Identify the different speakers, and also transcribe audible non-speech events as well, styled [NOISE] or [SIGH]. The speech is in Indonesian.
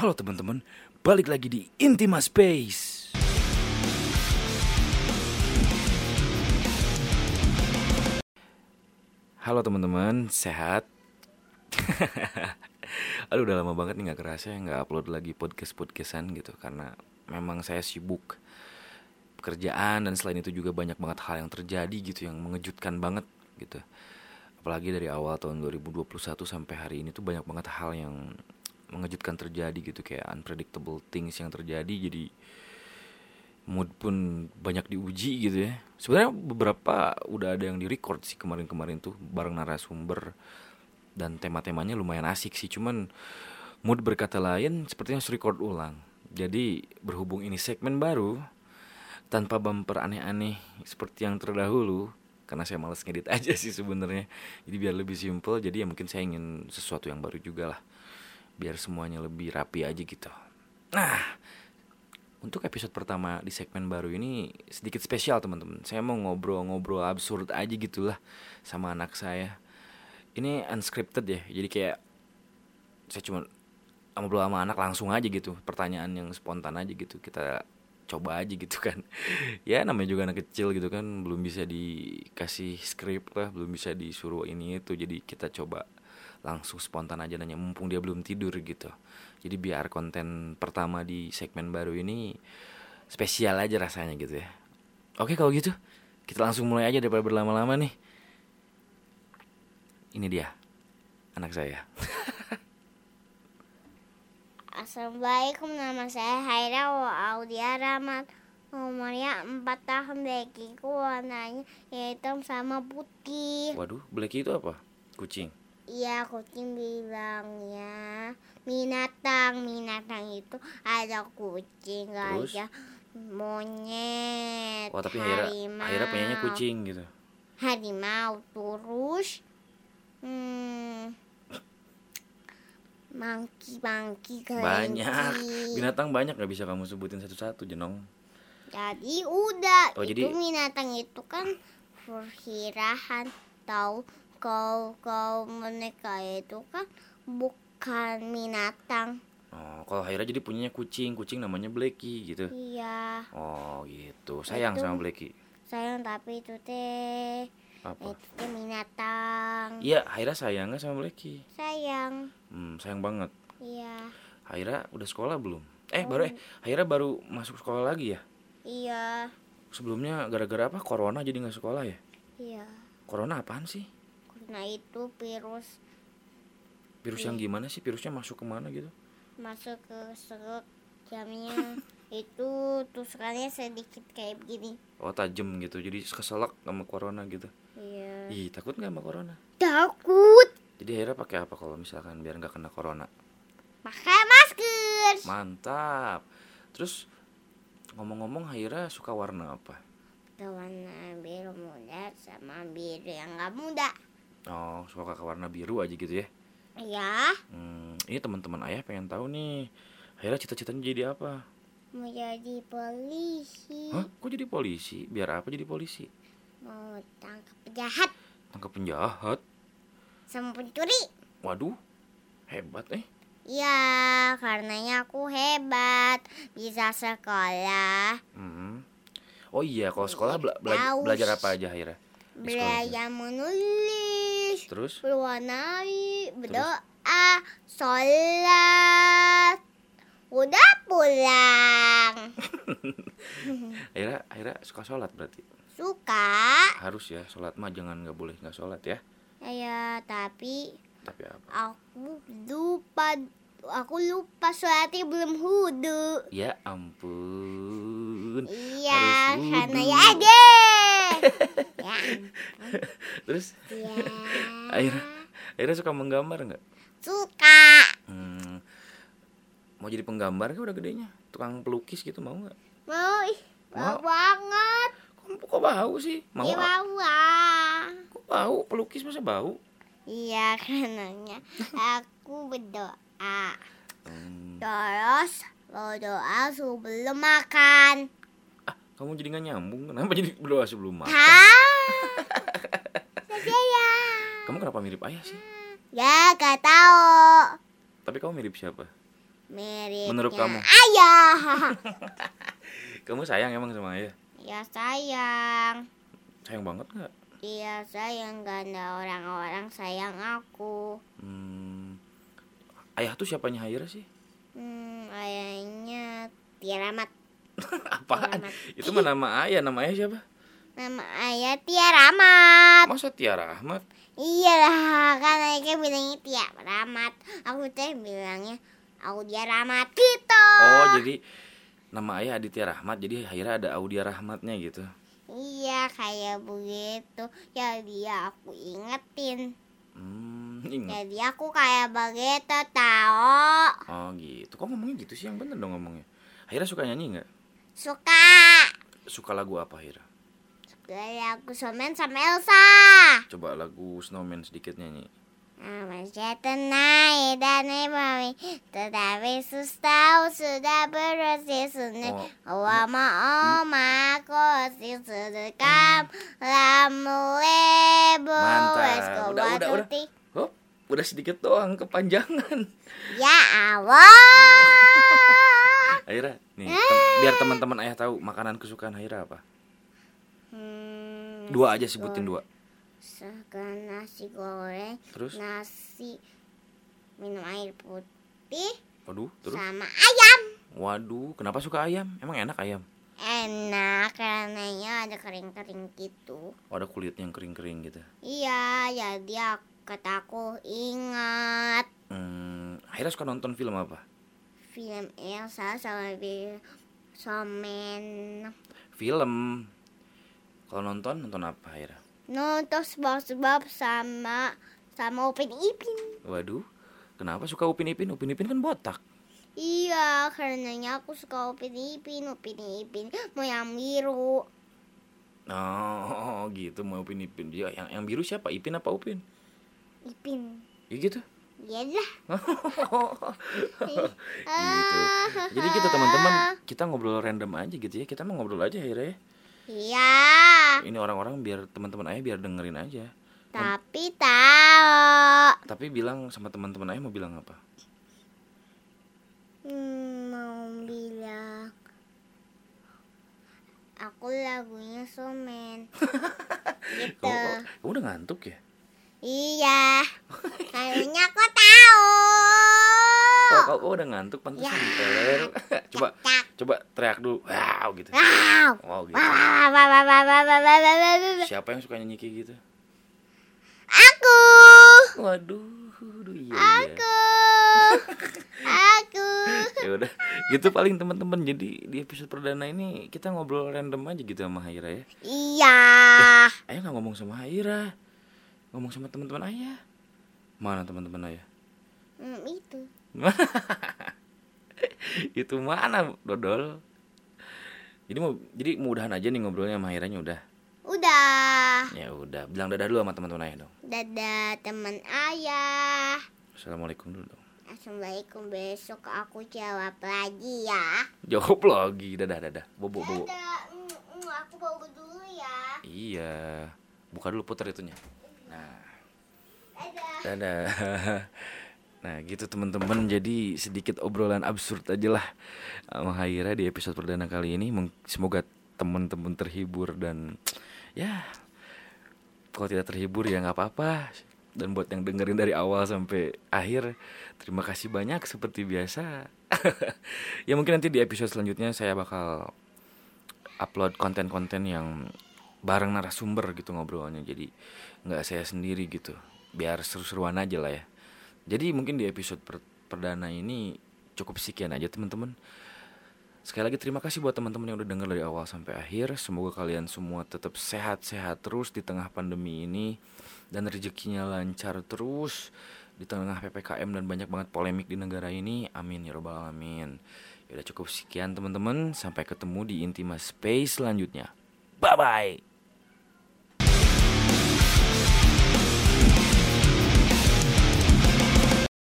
Speaker 1: Halo teman-teman, balik lagi di Intima Space. Halo teman-teman, sehat? [LAUGHS] Aduh udah lama banget nih gak kerasa ya nggak upload lagi podcast-podcastan gitu Karena memang saya sibuk pekerjaan dan selain itu juga banyak banget hal yang terjadi gitu Yang mengejutkan banget gitu Apalagi dari awal tahun 2021 sampai hari ini tuh banyak banget hal yang mengejutkan terjadi gitu Kayak unpredictable things yang terjadi jadi mood pun banyak diuji gitu ya. Sebenarnya beberapa udah ada yang direcord sih kemarin-kemarin tuh bareng narasumber dan tema-temanya lumayan asik sih cuman mood berkata lain sepertinya harus record ulang. Jadi berhubung ini segmen baru tanpa bumper aneh-aneh seperti yang terdahulu karena saya males ngedit [LAUGHS] aja sih sebenarnya jadi biar lebih simple jadi ya mungkin saya ingin sesuatu yang baru juga lah biar semuanya lebih rapi aja gitu nah untuk episode pertama di segmen baru ini sedikit spesial teman-teman. Saya mau ngobrol-ngobrol absurd aja gitulah sama anak saya. Ini unscripted ya, jadi kayak saya cuma ngobrol sama anak langsung aja gitu, pertanyaan yang spontan aja gitu. Kita coba aja gitu kan. [LAUGHS] ya namanya juga anak kecil gitu kan, belum bisa dikasih skrip lah, belum bisa disuruh ini itu. Jadi kita coba langsung spontan aja nanya mumpung dia belum tidur gitu. Jadi biar konten pertama di segmen baru ini spesial aja rasanya gitu ya. Oke kalau gitu kita langsung mulai aja daripada berlama-lama nih. Ini dia anak saya. [LAUGHS]
Speaker 2: Assalamualaikum, nama saya Haira Audia Rahmat. Umurnya 4 tahun, bekiku warnanya hitam sama putih.
Speaker 1: Waduh, Blacky itu apa? Kucing.
Speaker 2: Iya, kucing bilangnya binatang. Binatang itu ada kucing,
Speaker 1: Terus?
Speaker 2: gajah, monyet,
Speaker 1: Oh tapi Haira,
Speaker 2: harimau.
Speaker 1: Haira punyanya kucing gitu.
Speaker 2: Harimau, terus hmm, mangki, mangki, kelinci.
Speaker 1: Banyak. Binatang banyak gak bisa kamu sebutin satu-satu jenong.
Speaker 2: Jadi udah
Speaker 1: Oh,
Speaker 2: itu
Speaker 1: jadi-
Speaker 2: binatang itu kan perkiraan tahu kau kau mereka itu kan bukan binatang.
Speaker 1: Oh, kalau Haira jadi punyanya kucing, kucing namanya Blacky gitu.
Speaker 2: Iya,
Speaker 1: Oh gitu, sayang
Speaker 2: Itu-
Speaker 1: sama Blacky.
Speaker 2: sayang tapi itu teh
Speaker 1: Apa?
Speaker 2: itu teh binatang.
Speaker 1: Iya, Haira sayang gak sama Blacky?
Speaker 2: Sayang.
Speaker 1: Hmm, sayang banget.
Speaker 2: Iya.
Speaker 1: Haira udah sekolah belum? Eh, baru eh Haira baru masuk sekolah lagi ya?
Speaker 2: Iya.
Speaker 1: Sebelumnya gara-gara apa? Corona jadi nggak sekolah ya?
Speaker 2: Iya.
Speaker 1: Corona apaan sih?
Speaker 2: Karena itu virus
Speaker 1: Virus yang gimana sih? Virusnya masuk ke mana gitu?
Speaker 2: masuk ke serut jamnya [LAUGHS] itu tusukannya sedikit kayak begini.
Speaker 1: Oh tajam gitu, jadi keselak sama corona gitu.
Speaker 2: Iya.
Speaker 1: Ih takut nggak sama corona?
Speaker 2: Takut.
Speaker 1: Jadi Haira pakai apa kalau misalkan biar nggak kena corona?
Speaker 2: Pakai masker.
Speaker 1: Mantap. Terus ngomong-ngomong Haira suka warna apa?
Speaker 2: Warna biru muda sama biru yang nggak muda.
Speaker 1: Oh suka ke warna biru aja gitu ya?
Speaker 2: Ya,
Speaker 1: Hmm, ini teman-teman ayah pengen tahu nih. Haira cita-citanya jadi apa?
Speaker 2: mau jadi polisi.
Speaker 1: Hah? Kok jadi polisi? Biar apa jadi polisi?
Speaker 2: Mau tangkap penjahat
Speaker 1: Tangkap penjahat?
Speaker 2: sama pencuri.
Speaker 1: Waduh, hebat eh.
Speaker 2: Ya, karenanya aku hebat. Bisa sekolah.
Speaker 1: Hmm. Oh iya, kalau sekolah bela- bela- belajar apa aja sekolah
Speaker 2: Belajar menulis.
Speaker 1: Terus?
Speaker 2: berwarnai, berdoa, sholat. Udah pulang. [LAUGHS]
Speaker 1: Haira, Haira suka sholat berarti?
Speaker 2: Suka.
Speaker 1: Harus ya, sholat mah jangan nggak boleh nggak sholat ya.
Speaker 2: Ya, tapi
Speaker 1: Tapi apa?
Speaker 2: aku lupa aku lupa sholatnya belum hudu.
Speaker 1: Ya ampun.
Speaker 2: Iya, karena ya deh. [LAUGHS] ya,
Speaker 1: Terus
Speaker 2: ya.
Speaker 1: Haira, Haira suka menggambar nggak?
Speaker 2: Suka.
Speaker 1: Hmm, mau jadi penggambar kan udah gedenya? Tukang pelukis gitu mau nggak?
Speaker 2: Mau, ih, mau
Speaker 1: Mau.
Speaker 2: banget.
Speaker 1: Kok, kok bau sih? Mau?
Speaker 2: Iya,
Speaker 1: apa?
Speaker 2: mau. ah.
Speaker 1: Kok bau? Pelukis masa bau?
Speaker 2: Iya, [LAUGHS] karenanya aku berdoa.
Speaker 1: Hmm.
Speaker 2: Terus berdoa sebelum makan.
Speaker 1: Ah, kamu jadi nggak nyambung? Kenapa jadi berdoa sebelum makan? [LAUGHS] Kamu kenapa mirip ayah sih?
Speaker 2: Ya, gak tahu.
Speaker 1: Tapi kamu mirip siapa?
Speaker 2: miripnya
Speaker 1: Menurut kamu?
Speaker 2: ayah [LAUGHS]
Speaker 1: Kamu sayang emang sama ayah?
Speaker 2: ya sayang
Speaker 1: Sayang banget nggak?
Speaker 2: Iya sayang ganda orang-orang sayang aku
Speaker 1: Hmm, ayah tuh siapanya Haira sih?
Speaker 2: Hmm, ayahnya Tiaramat [LAUGHS]
Speaker 1: Apaan?
Speaker 2: Rahmat.
Speaker 1: Itu mah nama ayah, nama ayah siapa?
Speaker 2: Nama ayah Tiaramat
Speaker 1: Masa Tiara Ahmad?
Speaker 2: Iya lah, kan ayahnya bilangnya Tiaramat Aku teh bilangnya Audia Rahmat gitu
Speaker 1: Oh, jadi nama ayah Aditya Rahmat, jadi Haira ada Audia Rahmatnya gitu.
Speaker 2: Iya kayak begitu Jadi aku ingetin
Speaker 1: Hmm, ingat.
Speaker 2: Jadi aku kayak begitu tau
Speaker 1: Oh gitu. Kok ngomongnya gitu sih? Yang bener dong ngomongnya. Haira suka nyanyi nggak?
Speaker 2: Suka
Speaker 1: Suka lagu apa Haira?
Speaker 2: Aku somen sama Elsa
Speaker 1: Coba lagu Snowman sedikit nyanyi.
Speaker 2: Masih tenang dan mami Tetapi sus tahu sudah bersih sunyi
Speaker 1: Oh.
Speaker 2: Wama oma aku si sedekam Lamu lebo
Speaker 1: Mantap. Udah, udah, udah. Hop, udah sedikit doang kepanjangan.
Speaker 2: Ya Allah [LAUGHS]
Speaker 1: Haira, nih tem- biar teman-teman ayah tahu makanan kesukaan Haira apa. Dua aja sebutin dua.
Speaker 2: Sekarang nasi goreng
Speaker 1: Terus?
Speaker 2: Nasi Minum air putih
Speaker 1: Waduh, terus?
Speaker 2: Sama ayam
Speaker 1: Waduh, kenapa suka ayam? Emang enak ayam?
Speaker 2: Enak karenanya ada kering-kering gitu
Speaker 1: Oh, ada kulit yang kering-kering gitu.
Speaker 2: Iya jadi aku, kataku ingat
Speaker 1: Hmm, Haira suka nonton film apa?
Speaker 2: Film Elsa sama Somen
Speaker 1: Film. Kalau nonton nonton apa Haira?
Speaker 2: Nonton sebab-sebab sama Sama Upin Ipin
Speaker 1: Waduh, kenapa suka Upin Ipin? Upin Ipin kan botak.
Speaker 2: Iya karenanya aku suka Upin Ipin Upin Ipin mau yang biru
Speaker 1: Oh, [LAUGHS] gitu mau Upin Ipin. Dia yang yang biru siapa? Ipin apa Upin?
Speaker 2: Ipin
Speaker 1: Ya gitu.
Speaker 2: Iya lah [LAUGHS]
Speaker 1: gitu. [LAUGHS] Jadi gitu teman-teman, kita ngobrol random aja gitu ya. Kita mau ngobrol aja Haira ya.
Speaker 2: Iya.
Speaker 1: Ini orang-orang biar teman-teman ayah biar dengerin aja.
Speaker 2: Tapi tahu.
Speaker 1: Tapi bilang sama teman-teman ayah mau bilang apa?
Speaker 2: Hmm, mau bilang. Aku lagunya Somen. [LAUGHS] Gitu.
Speaker 1: Kamu, kamu udah ngantuk ya?
Speaker 2: iya. Kayaknya aku tahu
Speaker 1: Kok oh, udah ngantuk pantesan ya. diteler. coba
Speaker 2: Cak.
Speaker 1: coba teriak dulu. Wow gitu.
Speaker 2: Wow.
Speaker 1: Wow gitu. Siapa yang suka nyanyi kayak gitu?
Speaker 2: Aku.
Speaker 1: Waduh, aduh, iya, iya.
Speaker 2: Aku. Iya. Aku. [LAUGHS]
Speaker 1: ya udah, gitu paling teman-teman. Jadi di episode perdana ini kita ngobrol random aja gitu sama Haira ya.
Speaker 2: Iya.
Speaker 1: Eh, ayah nggak ngomong sama Haira, ngomong sama teman-teman ayah. Mana teman-teman ayah?
Speaker 2: Hmm, itu [LAUGHS]
Speaker 1: Itu mana, Dodol? Jadi mau jadi mudahan aja nih ngobrolnya sama Hairanya udah.
Speaker 2: udah
Speaker 1: Ya udah, bilang dadah dulu sama teman-teman ayah dong.
Speaker 2: dadah teman ayah
Speaker 1: Assalamualaikum dulu dong.
Speaker 2: Assalamualaikum besok aku jawab lagi ya
Speaker 1: Jawab lagi, dadah dadah. Bobo bobo.
Speaker 2: Dadah, mm, mm, aku bawa dulu ya.
Speaker 1: Iya. Buka dulu putar itunya. Nah,
Speaker 2: Dadah.
Speaker 1: dadah. [LAUGHS] Nah, gitu teman-teman. Jadi sedikit obrolan absurd aja lah sama Haira di episode perdana kali ini. Semoga teman-teman terhibur dan ya kalau tidak terhibur ya nggak apa-apa. Dan buat yang dengerin dari awal sampai akhir, terima kasih banyak seperti biasa. [LAUGHS] ya mungkin nanti di episode selanjutnya saya bakal upload konten-konten yang bareng narasumber gitu ngobrolnya jadi nggak saya sendiri gitu biar seru-seruan aja lah ya jadi mungkin di episode per- perdana ini cukup sekian aja teman-teman. Sekali lagi terima kasih buat teman-teman yang udah denger dari awal sampai akhir. Semoga kalian semua tetap sehat-sehat terus di tengah pandemi ini dan rezekinya lancar terus di tengah ppkm dan banyak banget polemik di negara ini. Amin ya robbal alamin. Ya udah cukup sekian teman-teman. Sampai ketemu di intima space selanjutnya. Bye bye